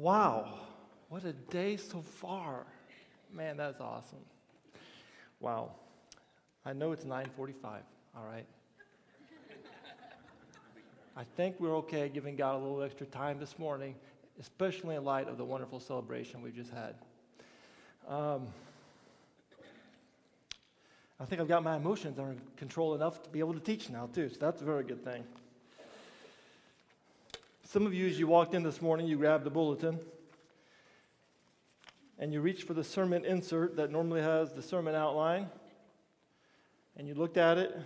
Wow, what a day so far. Man, that's awesome. Wow. I know it's 9:45, all right? I think we're okay giving God a little extra time this morning, especially in light of the wonderful celebration we just had. Um, I think I've got my emotions under control enough to be able to teach now, too, so that's a very good thing. Some of you, as you walked in this morning, you grabbed the bulletin and you reached for the sermon insert that normally has the sermon outline, and you looked at it,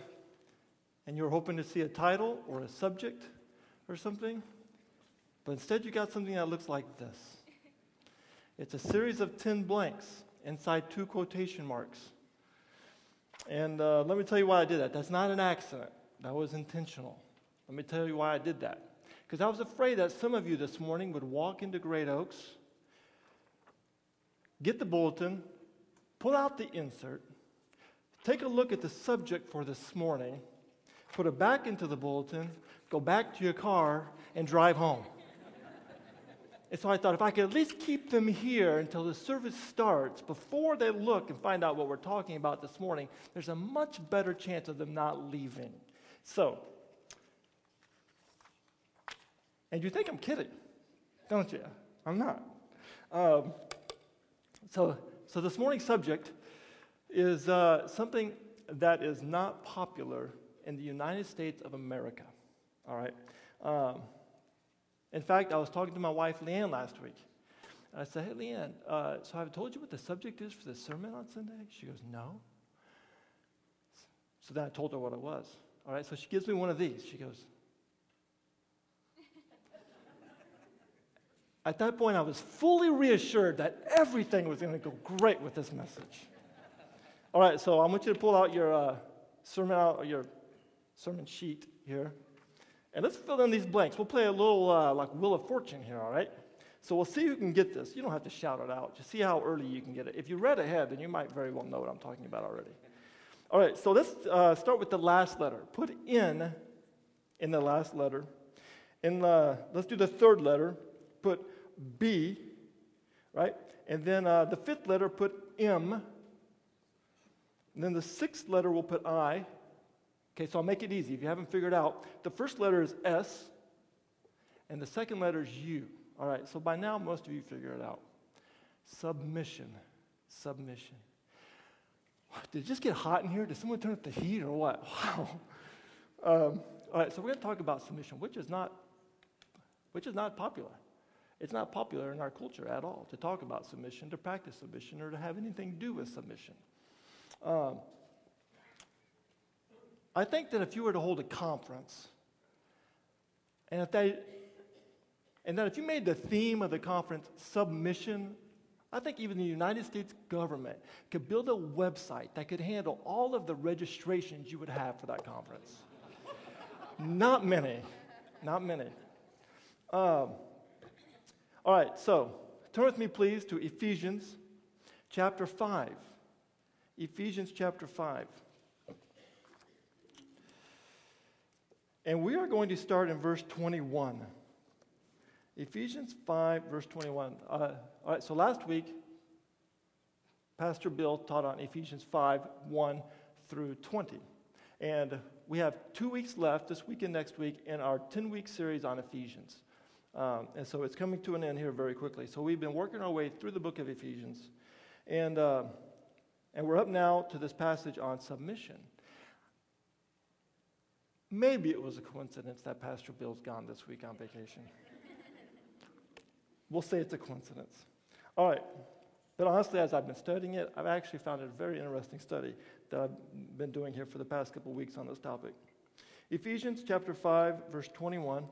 and you were hoping to see a title or a subject or something, but instead you got something that looks like this. It's a series of 10 blanks inside two quotation marks. And uh, let me tell you why I did that. That's not an accident, that was intentional. Let me tell you why I did that. Because I was afraid that some of you this morning would walk into Great Oaks get the bulletin, pull out the insert, take a look at the subject for this morning, put it back into the bulletin, go back to your car, and drive home. and so I thought if I could at least keep them here until the service starts, before they look and find out what we're talking about this morning, there's a much better chance of them not leaving. So, and you think I'm kidding, don't you? I'm not. Um, so, so this morning's subject is uh, something that is not popular in the United States of America. All right. Um, in fact, I was talking to my wife Leanne last week. I said, "Hey, Leanne, uh, so I've told you what the subject is for the sermon on Sunday." She goes, "No." So then I told her what it was. All right. So she gives me one of these. She goes, At that point, I was fully reassured that everything was going to go great with this message. All right, so I want you to pull out your uh, sermon out, your sermon sheet here, and let's fill in these blanks. We'll play a little uh, like Wheel of Fortune here. All right. So we'll see who can get this. You don't have to shout it out. Just see how early you can get it. If you read ahead, then you might very well know what I'm talking about already. All right, so let's uh, start with the last letter. Put in in the last letter. In let's do the third letter. Put B, right? And then uh, the fifth letter, put M. And then the sixth letter, we'll put I. Okay, so I'll make it easy. If you haven't figured out, the first letter is S, and the second letter is U. All right, so by now, most of you figure it out. Submission. Submission. Did it just get hot in here? Did someone turn up the heat or what? Wow. Um, all right, so we're going to talk about submission, which is not, which is not popular. It's not popular in our culture at all to talk about submission, to practice submission, or to have anything to do with submission. Um, I think that if you were to hold a conference, and if they, and that if you made the theme of the conference submission, I think even the United States government could build a website that could handle all of the registrations you would have for that conference. not many, not many. Um, all right, so turn with me, please, to Ephesians chapter 5. Ephesians chapter 5. And we are going to start in verse 21. Ephesians 5, verse 21. Uh, all right, so last week, Pastor Bill taught on Ephesians 5, 1 through 20. And we have two weeks left, this week and next week, in our 10 week series on Ephesians. Um, and so it's coming to an end here very quickly. So we've been working our way through the book of Ephesians. And, uh, and we're up now to this passage on submission. Maybe it was a coincidence that Pastor Bill's gone this week on vacation. we'll say it's a coincidence. All right. But honestly, as I've been studying it, I've actually found it a very interesting study that I've been doing here for the past couple weeks on this topic. Ephesians chapter 5, verse 21.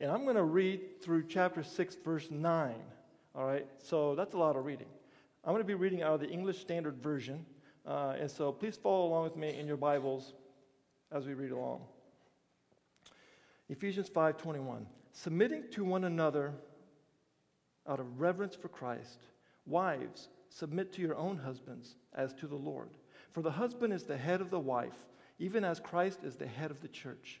And I'm going to read through chapter 6, verse 9. All right, so that's a lot of reading. I'm going to be reading out of the English Standard Version. Uh, and so please follow along with me in your Bibles as we read along. Ephesians 5:21 Submitting to one another out of reverence for Christ, wives, submit to your own husbands as to the Lord. For the husband is the head of the wife, even as Christ is the head of the church,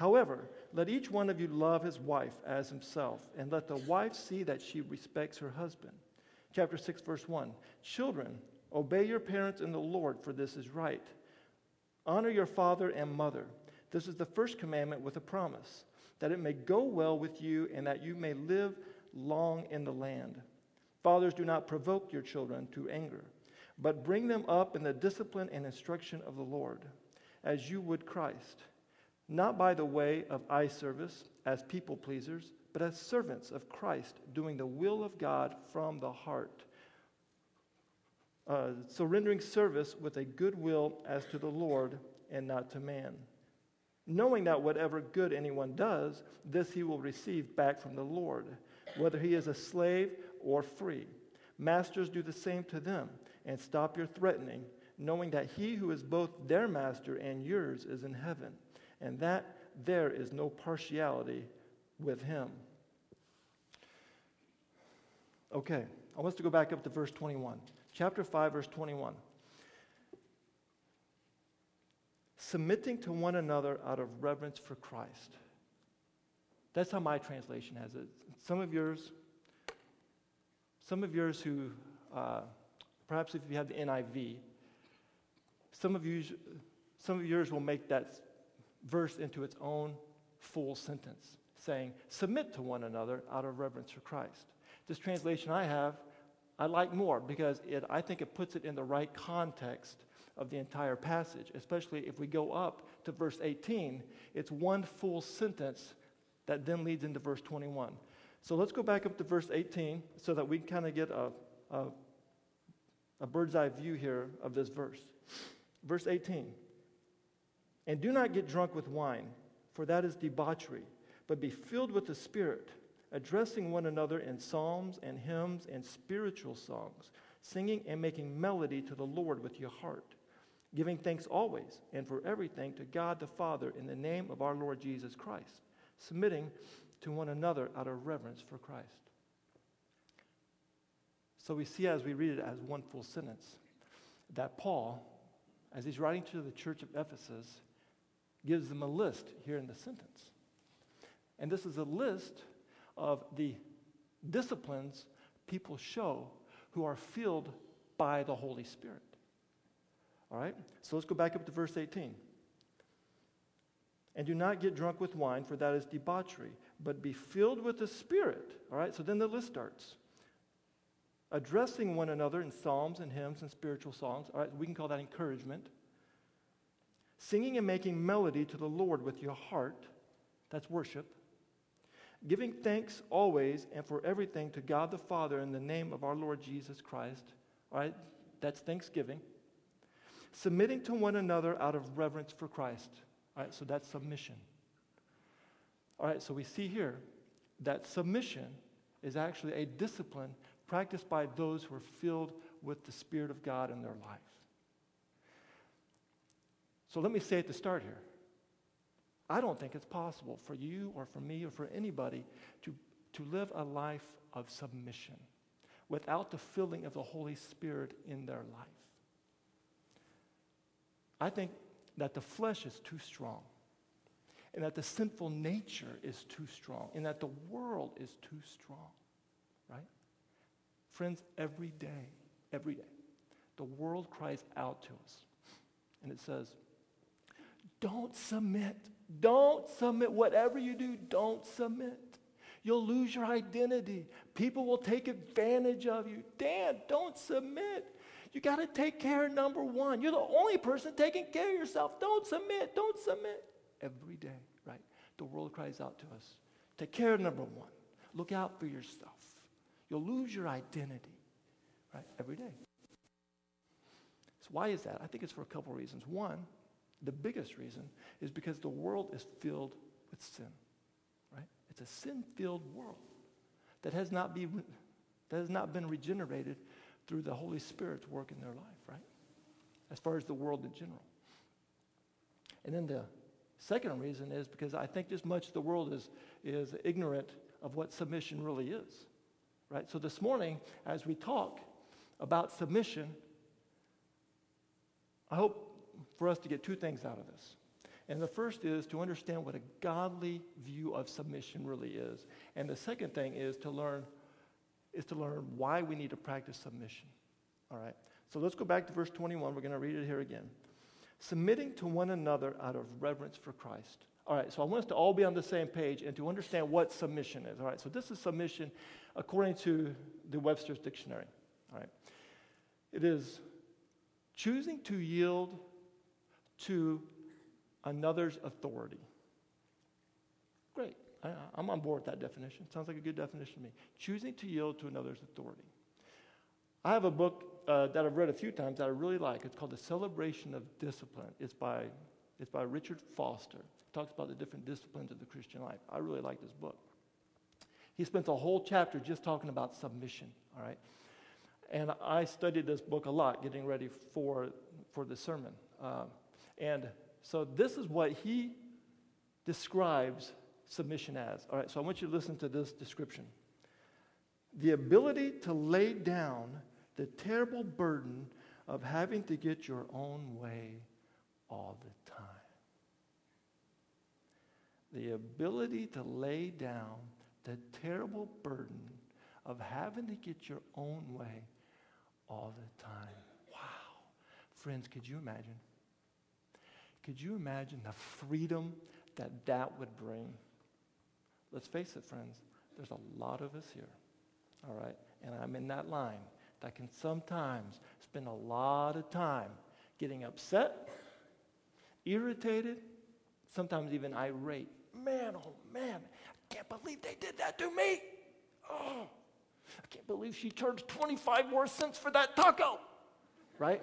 However, let each one of you love his wife as himself, and let the wife see that she respects her husband. Chapter 6, verse 1 Children, obey your parents in the Lord, for this is right. Honor your father and mother. This is the first commandment with a promise, that it may go well with you and that you may live long in the land. Fathers, do not provoke your children to anger, but bring them up in the discipline and instruction of the Lord, as you would Christ not by the way of eye service as people pleasers, but as servants of Christ, doing the will of God from the heart. Uh, surrendering service with a good will as to the Lord and not to man. Knowing that whatever good anyone does, this he will receive back from the Lord, whether he is a slave or free. Masters do the same to them, and stop your threatening, knowing that he who is both their master and yours is in heaven and that there is no partiality with him. Okay, I want us to go back up to verse 21. Chapter 5, verse 21. Submitting to one another out of reverence for Christ. That's how my translation has it. Some of yours, some of yours who, uh, perhaps if you have the NIV, some of you, some of yours will make that verse into its own full sentence, saying, Submit to one another out of reverence for Christ. This translation I have, I like more because it, I think it puts it in the right context of the entire passage, especially if we go up to verse 18. It's one full sentence that then leads into verse 21. So let's go back up to verse 18 so that we can kind of get a, a, a bird's eye view here of this verse. Verse 18. And do not get drunk with wine, for that is debauchery, but be filled with the Spirit, addressing one another in psalms and hymns and spiritual songs, singing and making melody to the Lord with your heart, giving thanks always and for everything to God the Father in the name of our Lord Jesus Christ, submitting to one another out of reverence for Christ. So we see as we read it as one full sentence that Paul, as he's writing to the church of Ephesus, gives them a list here in the sentence. And this is a list of the disciplines people show who are filled by the Holy Spirit. All right? So let's go back up to verse 18. And do not get drunk with wine, for that is debauchery, but be filled with the Spirit. All right? So then the list starts. Addressing one another in psalms and hymns and spiritual songs. All right? We can call that encouragement singing and making melody to the Lord with your heart. That's worship. Giving thanks always and for everything to God the Father in the name of our Lord Jesus Christ. All right? That's thanksgiving. Submitting to one another out of reverence for Christ. All right? So that's submission. All right? So we see here that submission is actually a discipline practiced by those who are filled with the Spirit of God in their life. So let me say at the start here I don't think it's possible for you or for me or for anybody to, to live a life of submission without the filling of the Holy Spirit in their life. I think that the flesh is too strong, and that the sinful nature is too strong, and that the world is too strong, right? Friends, every day, every day, the world cries out to us, and it says, don't submit. Don't submit. Whatever you do, don't submit. You'll lose your identity. People will take advantage of you. Dan, don't submit. You got to take care of number one. You're the only person taking care of yourself. Don't submit. Don't submit. Every day, right? The world cries out to us take care of number one. Look out for yourself. You'll lose your identity, right? Every day. So, why is that? I think it's for a couple reasons. One, the biggest reason is because the world is filled with sin, right? It's a sin filled world that has, not be, that has not been regenerated through the Holy Spirit's work in their life, right? As far as the world in general. And then the second reason is because I think just much the world is, is ignorant of what submission really is, right? So this morning, as we talk about submission, I hope for us to get two things out of this. And the first is to understand what a godly view of submission really is. And the second thing is to learn is to learn why we need to practice submission. All right. So let's go back to verse 21. We're going to read it here again. Submitting to one another out of reverence for Christ. All right, so I want us to all be on the same page and to understand what submission is. All right, so this is submission according to the Webster's Dictionary. All right, it is choosing to yield to another's authority. Great. I, am on board with that definition. Sounds like a good definition to me. Choosing to yield to another's authority. I have a book uh, that I've read a few times that I really like. It's called The Celebration of Discipline. It's by, it's by Richard Foster. It talks about the different disciplines of the Christian life. I really like this book. He spends a whole chapter just talking about submission, all right? And I studied this book a lot getting ready for, for the sermon. Um, and so this is what he describes submission as. All right, so I want you to listen to this description the ability to lay down the terrible burden of having to get your own way all the time. The ability to lay down the terrible burden of having to get your own way all the time. Wow. Friends, could you imagine? Could you imagine the freedom that that would bring? Let's face it, friends, there's a lot of us here, all right? And I'm in that line that can sometimes spend a lot of time getting upset, irritated, sometimes even irate. Man, oh man, I can't believe they did that to me. Oh, I can't believe she charged 25 more cents for that taco, right?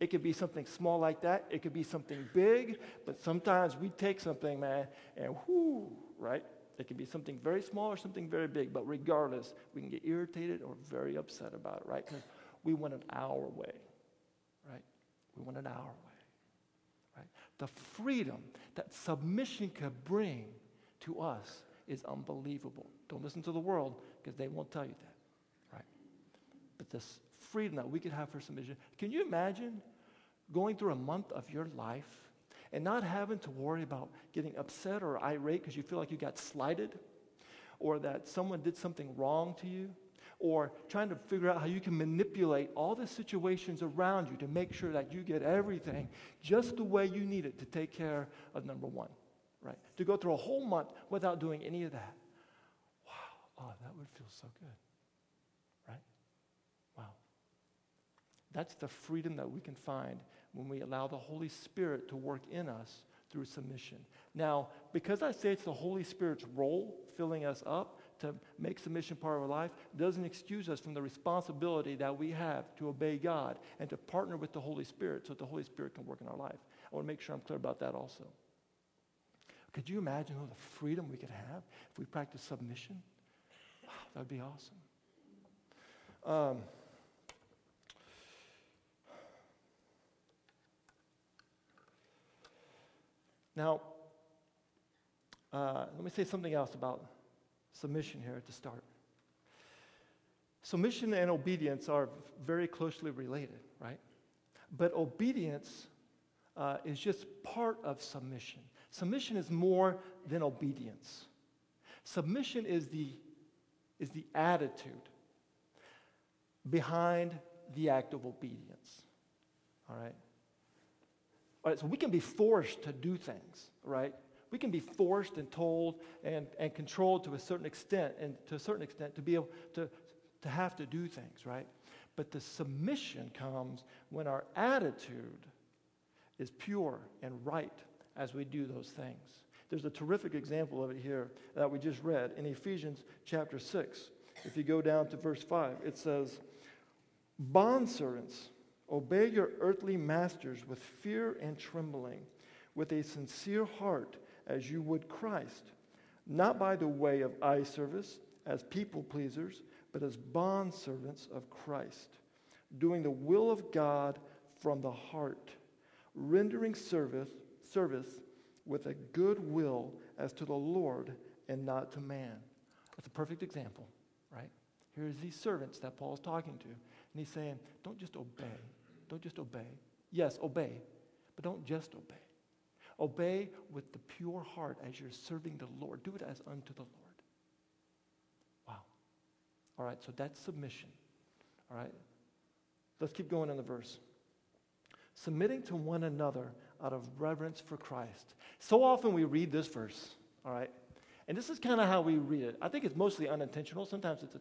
It could be something small like that. It could be something big, but sometimes we take something, man, and whoo, right? It could be something very small or something very big, but regardless, we can get irritated or very upset about it, right? Because we want an hour way, right? We want an hour way, right? The freedom that submission could bring to us is unbelievable. Don't listen to the world because they won't tell you that, right? But this freedom that we could have for submission. Can you imagine going through a month of your life and not having to worry about getting upset or irate because you feel like you got slighted or that someone did something wrong to you or trying to figure out how you can manipulate all the situations around you to make sure that you get everything just the way you need it to take care of number one, right? To go through a whole month without doing any of that. Wow, oh, that would feel so good. That's the freedom that we can find when we allow the Holy Spirit to work in us through submission. Now, because I say it's the Holy Spirit's role filling us up to make submission part of our life, doesn't excuse us from the responsibility that we have to obey God and to partner with the Holy Spirit so that the Holy Spirit can work in our life. I want to make sure I'm clear about that also. Could you imagine all the freedom we could have if we practice submission? Wow, that would be awesome. Um, Now, uh, let me say something else about submission here at the start. Submission and obedience are very closely related, right? But obedience uh, is just part of submission. Submission is more than obedience. Submission is the, is the attitude behind the act of obedience. All right? So we can be forced to do things, right? We can be forced and told and, and controlled to a certain extent, and to a certain extent, to be able to, to have to do things, right? But the submission comes when our attitude is pure and right as we do those things. There's a terrific example of it here that we just read in Ephesians chapter 6. If you go down to verse 5, it says, Bondservants, obey your earthly masters with fear and trembling, with a sincere heart, as you would Christ, not by the way of eye service, as people pleasers, but as bondservants of Christ, doing the will of God from the heart, rendering service, service with a good will as to the Lord and not to man. That's a perfect example, right? Here's these servants that Paul's talking to, and he's saying, don't just obey. Don't just obey. Yes, obey, but don't just obey. Obey with the pure heart as you're serving the Lord. Do it as unto the Lord. Wow. All right, so that's submission. All right. Let's keep going in the verse. Submitting to one another out of reverence for Christ. So often we read this verse, all right? And this is kind of how we read it. I think it's mostly unintentional. Sometimes it's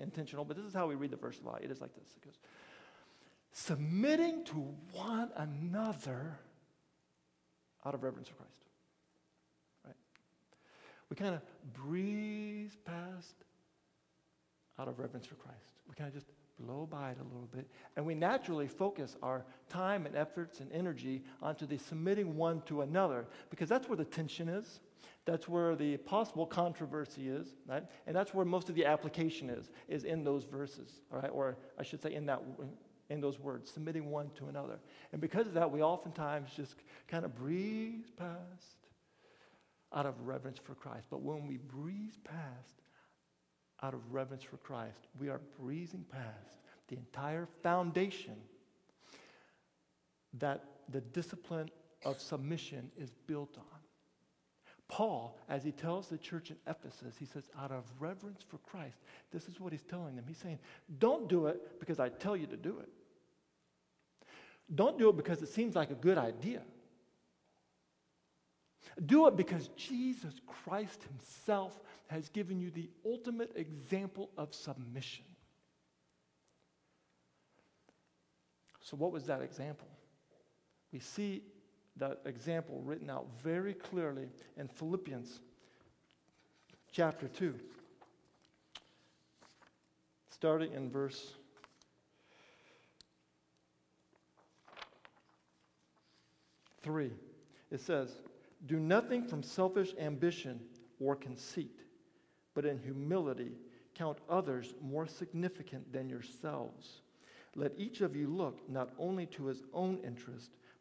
intentional, but this is how we read the verse a lot. It is like this. It goes, submitting to one another out of reverence for Christ. Right? We kind of breeze past out of reverence for Christ. We kind of just blow by it a little bit. And we naturally focus our time and efforts and energy onto the submitting one to another because that's where the tension is. That's where the possible controversy is, right? And that's where most of the application is, is in those verses, all right? Or I should say in that in those words, submitting one to another. And because of that, we oftentimes just kind of breeze past out of reverence for Christ. But when we breeze past out of reverence for Christ, we are breezing past the entire foundation that the discipline of submission is built on. Paul, as he tells the church in Ephesus, he says, out of reverence for Christ, this is what he's telling them. He's saying, don't do it because I tell you to do it. Don't do it because it seems like a good idea. Do it because Jesus Christ Himself has given you the ultimate example of submission. So, what was that example? We see that example written out very clearly in Philippians chapter 2, starting in verse 3. It says, Do nothing from selfish ambition or conceit, but in humility count others more significant than yourselves. Let each of you look not only to his own interest,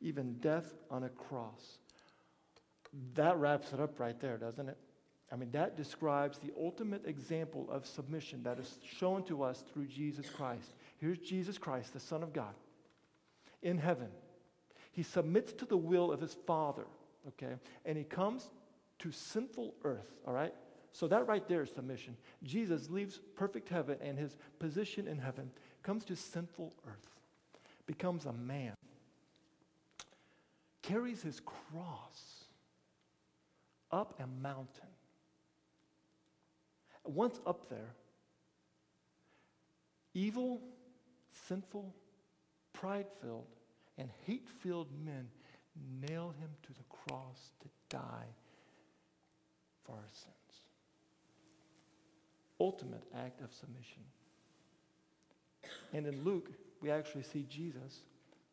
even death on a cross. That wraps it up right there, doesn't it? I mean, that describes the ultimate example of submission that is shown to us through Jesus Christ. Here's Jesus Christ, the Son of God, in heaven he submits to the will of his Father, okay? And he comes to sinful earth, all right? So that right there is submission. Jesus leaves perfect heaven and his position in heaven, comes to sinful earth, becomes a man, carries his cross up a mountain. Once up there, evil, sinful, pride filled, and hate filled men nailed him to the cross to die for our sins. Ultimate act of submission. And in Luke, we actually see Jesus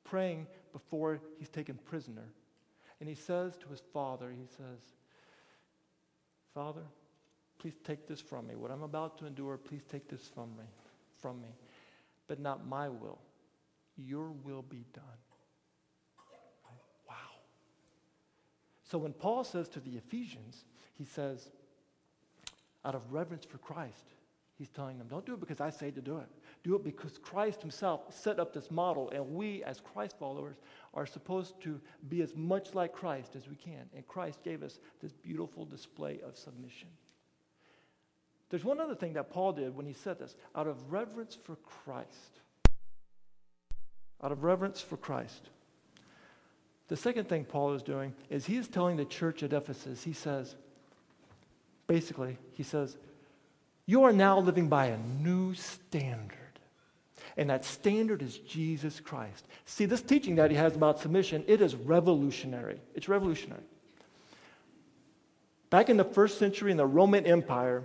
praying before he's taken prisoner. And he says to his father, he says, Father, please take this from me. What I'm about to endure, please take this from me, from me. But not my will. Your will be done. Wow. So when Paul says to the Ephesians, he says, out of reverence for Christ, he's telling them, don't do it because I say to do it. Do it because Christ himself set up this model, and we, as Christ followers, are supposed to be as much like Christ as we can. And Christ gave us this beautiful display of submission. There's one other thing that Paul did when he said this out of reverence for Christ. Out of reverence for Christ. The second thing Paul is doing is he is telling the church at Ephesus, he says, basically, he says, You are now living by a new standard. And that standard is Jesus Christ. See, this teaching that he has about submission, it is revolutionary. It's revolutionary. Back in the first century in the Roman Empire,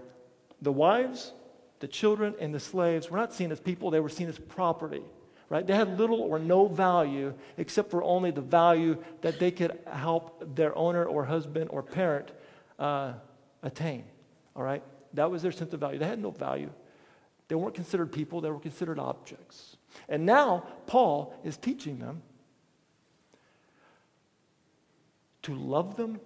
the wives, the children, and the slaves were not seen as people, they were seen as property right? They had little or no value except for only the value that they could help their owner or husband or parent uh, attain, all right? That was their sense of value. They had no value. They weren't considered people, they were considered objects. And now Paul is teaching them to love them,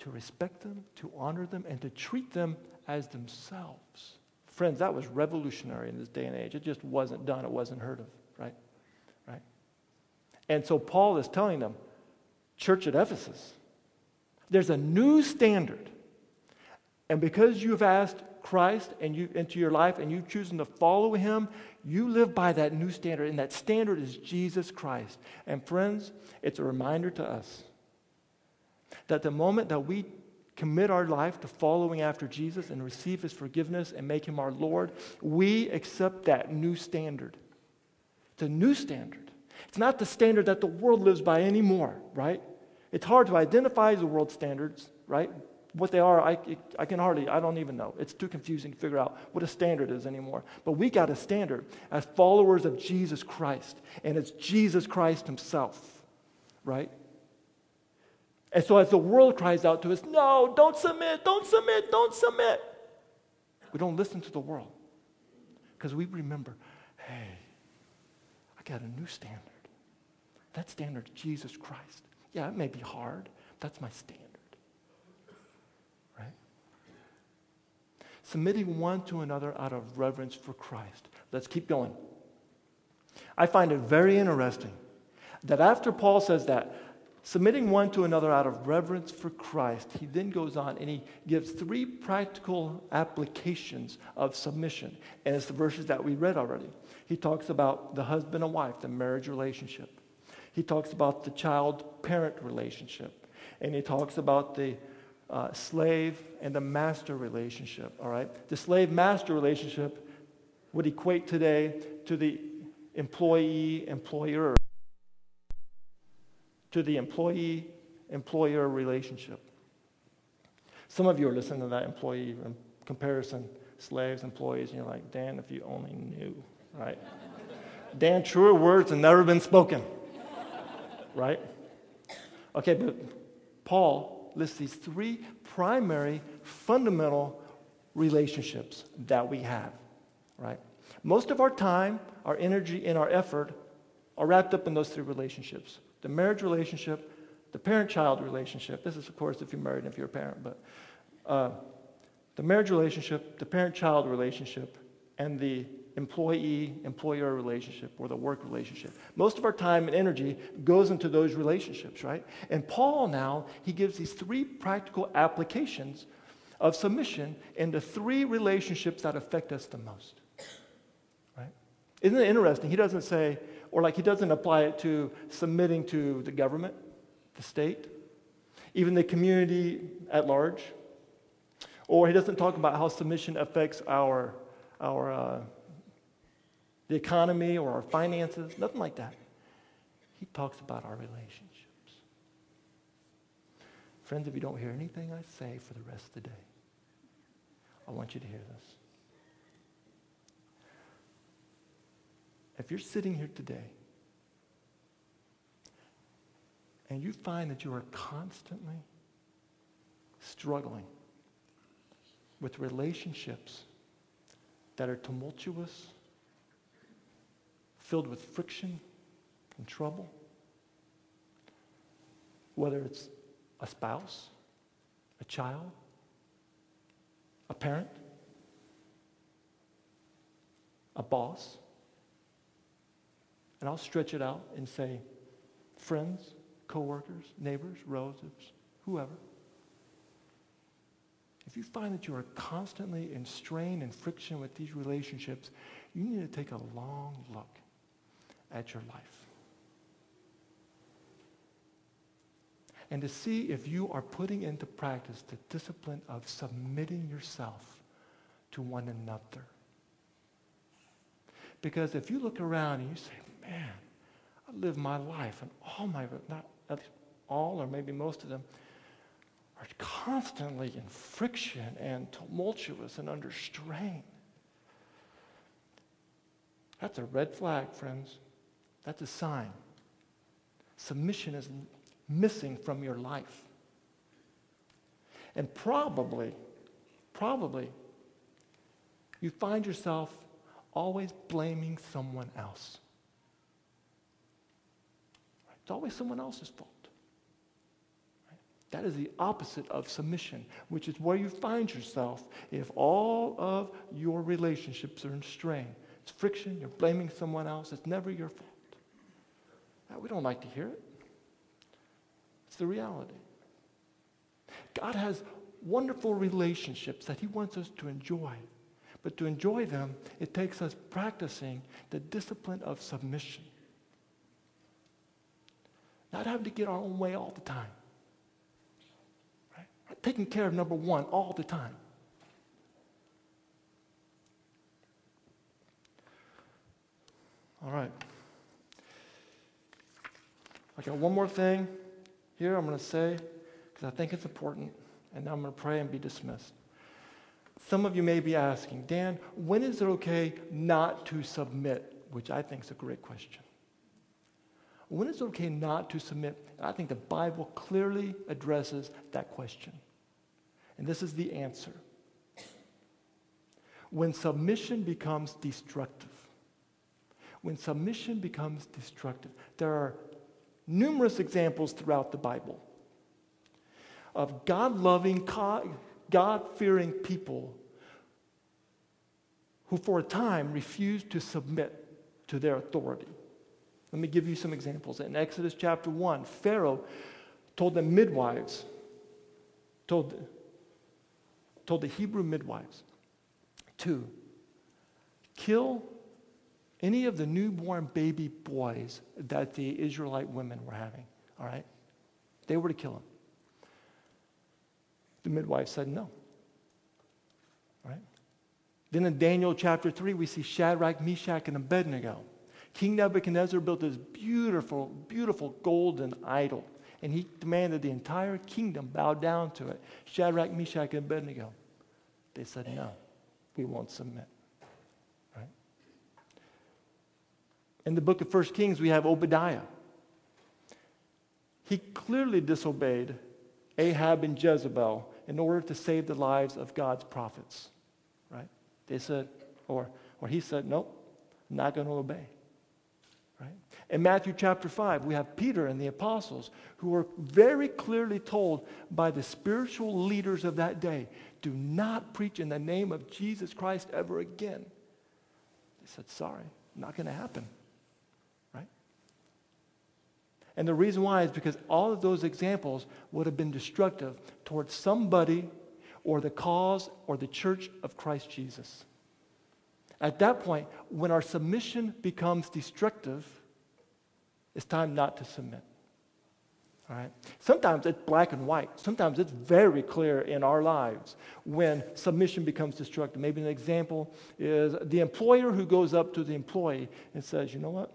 to respect them, to honor them, and to treat them as themselves. Friends, that was revolutionary in this day and age. It just wasn't done, it wasn't heard of right? Right? And so Paul is telling them, church at Ephesus, there's a new standard. And because you've asked Christ and you into your life and you've chosen to follow him, you live by that new standard. And that standard is Jesus Christ. And friends, it's a reminder to us that the moment that we commit our life to following after Jesus and receive his forgiveness and make him our Lord, we accept that new standard. It's a new standard. It's not the standard that the world lives by anymore, right? It's hard to identify the world standards, right? What they are, I, I can hardly, I don't even know. It's too confusing to figure out what a standard is anymore. But we got a standard as followers of Jesus Christ, and it's Jesus Christ Himself, right? And so as the world cries out to us, no, don't submit, don't submit, don't submit, we don't listen to the world because we remember, hey, I got a new standard. That standard Jesus Christ. Yeah, it may be hard. That's my standard. Right? Submitting one to another out of reverence for Christ. Let's keep going. I find it very interesting that after Paul says that, submitting one to another out of reverence for Christ, he then goes on and he gives three practical applications of submission. And it's the verses that we read already. He talks about the husband and wife, the marriage relationship. He talks about the child parent relationship. And he talks about the uh, slave and the master relationship, all right? The slave master relationship would equate today to the employee employer, to the employee employer relationship. Some of you are listening to that employee comparison, slaves, employees, and you're like, Dan, if you only knew right? Dan, truer words have never been spoken, right? Okay, but Paul lists these three primary fundamental relationships that we have, right? Most of our time, our energy, and our effort are wrapped up in those three relationships the marriage relationship, the parent child relationship. This is, of course, if you're married and if you're a parent, but uh, the marriage relationship, the parent child relationship, and the employee employer relationship or the work relationship. Most of our time and energy goes into those relationships, right? And Paul now, he gives these three practical applications of submission in the three relationships that affect us the most. Right? Isn't it interesting? He doesn't say, or like he doesn't apply it to submitting to the government, the state, even the community at large. Or he doesn't talk about how submission affects our, our uh, the economy or our finances, nothing like that. He talks about our relationships. Friends, if you don't hear anything I say for the rest of the day, I want you to hear this. If you're sitting here today and you find that you are constantly struggling with relationships that are tumultuous, filled with friction and trouble. Whether it's a spouse, a child, a parent, a boss. And I'll stretch it out and say, friends, coworkers, neighbors, relatives, whoever. If you find that you are constantly in strain and friction with these relationships, you need to take a long look at your life. And to see if you are putting into practice the discipline of submitting yourself to one another. Because if you look around and you say, man, I live my life and all my, not all or maybe most of them, are constantly in friction and tumultuous and under strain. That's a red flag, friends. That's a sign. Submission is missing from your life. And probably, probably, you find yourself always blaming someone else. It's always someone else's fault. That is the opposite of submission, which is where you find yourself if all of your relationships are in strain. It's friction, you're blaming someone else, it's never your fault. Now, we don't like to hear it. It's the reality. God has wonderful relationships that He wants us to enjoy. But to enjoy them, it takes us practicing the discipline of submission. Not having to get our own way all the time taking care of number one all the time. All right. I got one more thing here I'm going to say because I think it's important, and I'm going to pray and be dismissed. Some of you may be asking, Dan, when is it okay not to submit? Which I think is a great question. When is it okay not to submit? I think the Bible clearly addresses that question. And this is the answer. When submission becomes destructive, when submission becomes destructive, there are numerous examples throughout the Bible of God loving, God fearing people who, for a time, refused to submit to their authority. Let me give you some examples. In Exodus chapter 1, Pharaoh told the midwives, told told the Hebrew midwives to kill any of the newborn baby boys that the Israelite women were having. All right? They were to kill them. The midwife said no. All right? Then in Daniel chapter 3, we see Shadrach, Meshach, and Abednego. King Nebuchadnezzar built this beautiful, beautiful golden idol and he demanded the entire kingdom bow down to it. Shadrach, Meshach, and Abednego. They said, No, we won't submit. In the book of First Kings, we have Obadiah. He clearly disobeyed Ahab and Jezebel in order to save the lives of God's prophets. Right? They said, or, or he said, Nope, I'm not going to obey. Right? In Matthew chapter 5, we have Peter and the apostles who were very clearly told by the spiritual leaders of that day do not preach in the name of Jesus Christ ever again. They said, Sorry, not going to happen. And the reason why is because all of those examples would have been destructive towards somebody or the cause or the church of Christ Jesus. At that point, when our submission becomes destructive, it's time not to submit. All right? Sometimes it's black and white. Sometimes it's very clear in our lives when submission becomes destructive. Maybe an example is the employer who goes up to the employee and says, You know what?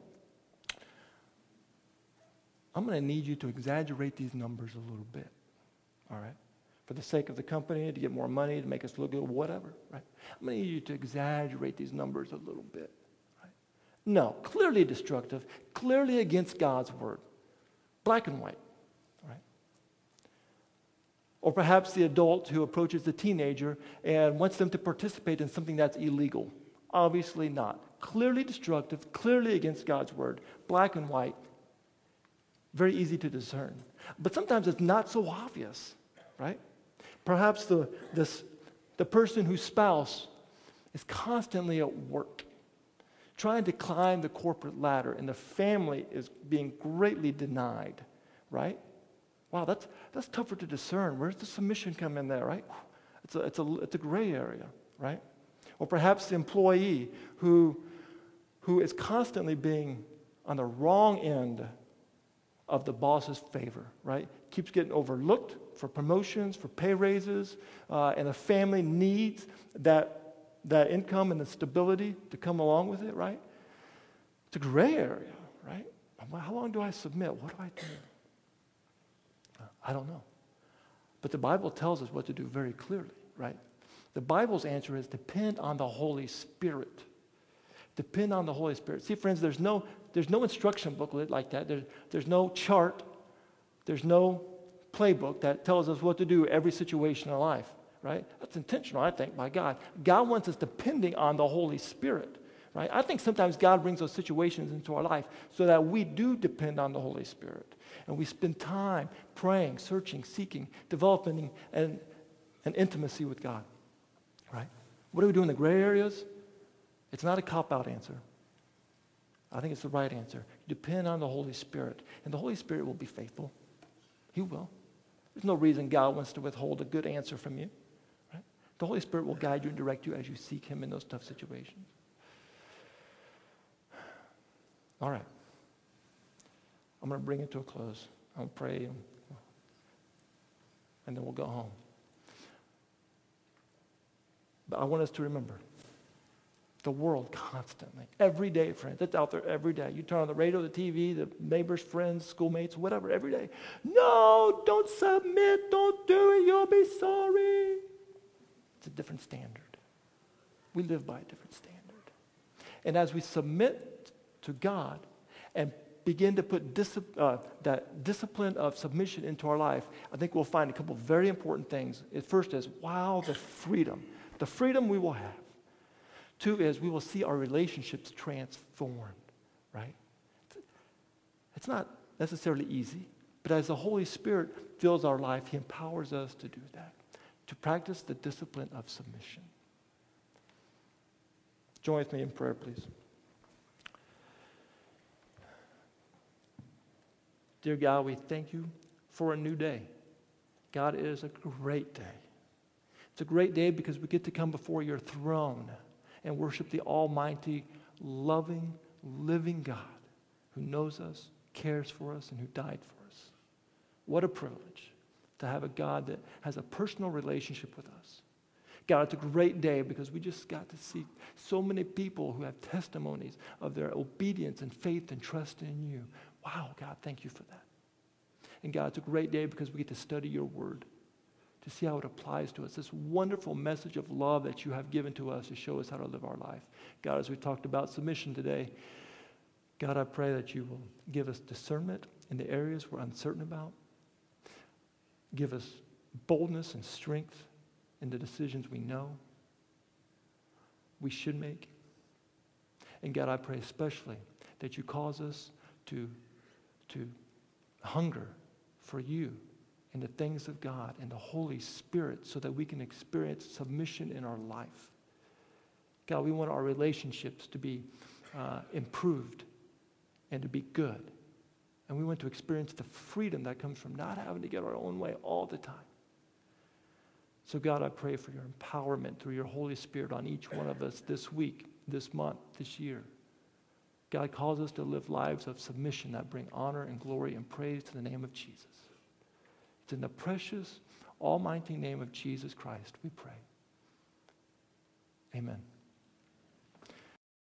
I'm going to need you to exaggerate these numbers a little bit. All right? For the sake of the company, to get more money, to make us look good, whatever. Right? I'm going to need you to exaggerate these numbers a little bit. right? No, clearly destructive, clearly against God's word. Black and white. Right? Or perhaps the adult who approaches the teenager and wants them to participate in something that's illegal. Obviously not. Clearly destructive, clearly against God's word. Black and white. Very easy to discern. But sometimes it's not so obvious, right? Perhaps the, this, the person whose spouse is constantly at work, trying to climb the corporate ladder, and the family is being greatly denied, right? Wow, that's, that's tougher to discern. Where's the submission come in there, right? It's a, it's a, it's a gray area, right? Or perhaps the employee who, who is constantly being on the wrong end of the boss's favor, right? Keeps getting overlooked for promotions, for pay raises, uh, and the family needs that, that income and the stability to come along with it, right? It's a gray area, right? How long do I submit? What do I do? I don't know. But the Bible tells us what to do very clearly, right? The Bible's answer is depend on the Holy Spirit. Depend on the Holy Spirit. See, friends, there's no, there's no instruction booklet like that. There's, there's no chart. There's no playbook that tells us what to do every situation in life, right? That's intentional, I think, by God. God wants us depending on the Holy Spirit, right? I think sometimes God brings those situations into our life so that we do depend on the Holy Spirit. And we spend time praying, searching, seeking, developing an, an intimacy with God, right? What do we do in the gray areas? It's not a cop out answer. I think it's the right answer. Depend on the Holy Spirit, and the Holy Spirit will be faithful. He will. There's no reason God wants to withhold a good answer from you. Right? The Holy Spirit will guide you and direct you as you seek Him in those tough situations. All right. I'm going to bring it to a close. I'll pray, and, and then we'll go home. But I want us to remember the world constantly, every day, friends. It's out there every day. You turn on the radio, the TV, the neighbors, friends, schoolmates, whatever, every day. No, don't submit, don't do it, you'll be sorry. It's a different standard. We live by a different standard. And as we submit to God and begin to put dis- uh, that discipline of submission into our life, I think we'll find a couple very important things. First is, wow, the freedom. The freedom we will have Two is we will see our relationships transformed, right? It's not necessarily easy, but as the Holy Spirit fills our life, He empowers us to do that, to practice the discipline of submission. Join with me in prayer, please. Dear God, we thank you for a new day. God, it is a great day. It's a great day because we get to come before your throne and worship the Almighty, loving, living God who knows us, cares for us, and who died for us. What a privilege to have a God that has a personal relationship with us. God, it's a great day because we just got to see so many people who have testimonies of their obedience and faith and trust in you. Wow, God, thank you for that. And God, it's a great day because we get to study your word to see how it applies to us. This wonderful message of love that you have given to us to show us how to live our life. God, as we talked about submission today, God, I pray that you will give us discernment in the areas we're uncertain about. Give us boldness and strength in the decisions we know we should make. And God, I pray especially that you cause us to, to hunger for you in the things of God and the Holy Spirit so that we can experience submission in our life. God, we want our relationships to be uh, improved and to be good. And we want to experience the freedom that comes from not having to get our own way all the time. So, God, I pray for your empowerment through your Holy Spirit on each one of us this week, this month, this year. God calls us to live lives of submission that bring honor and glory and praise to the name of Jesus. It's in the precious, almighty name of Jesus Christ we pray. Amen.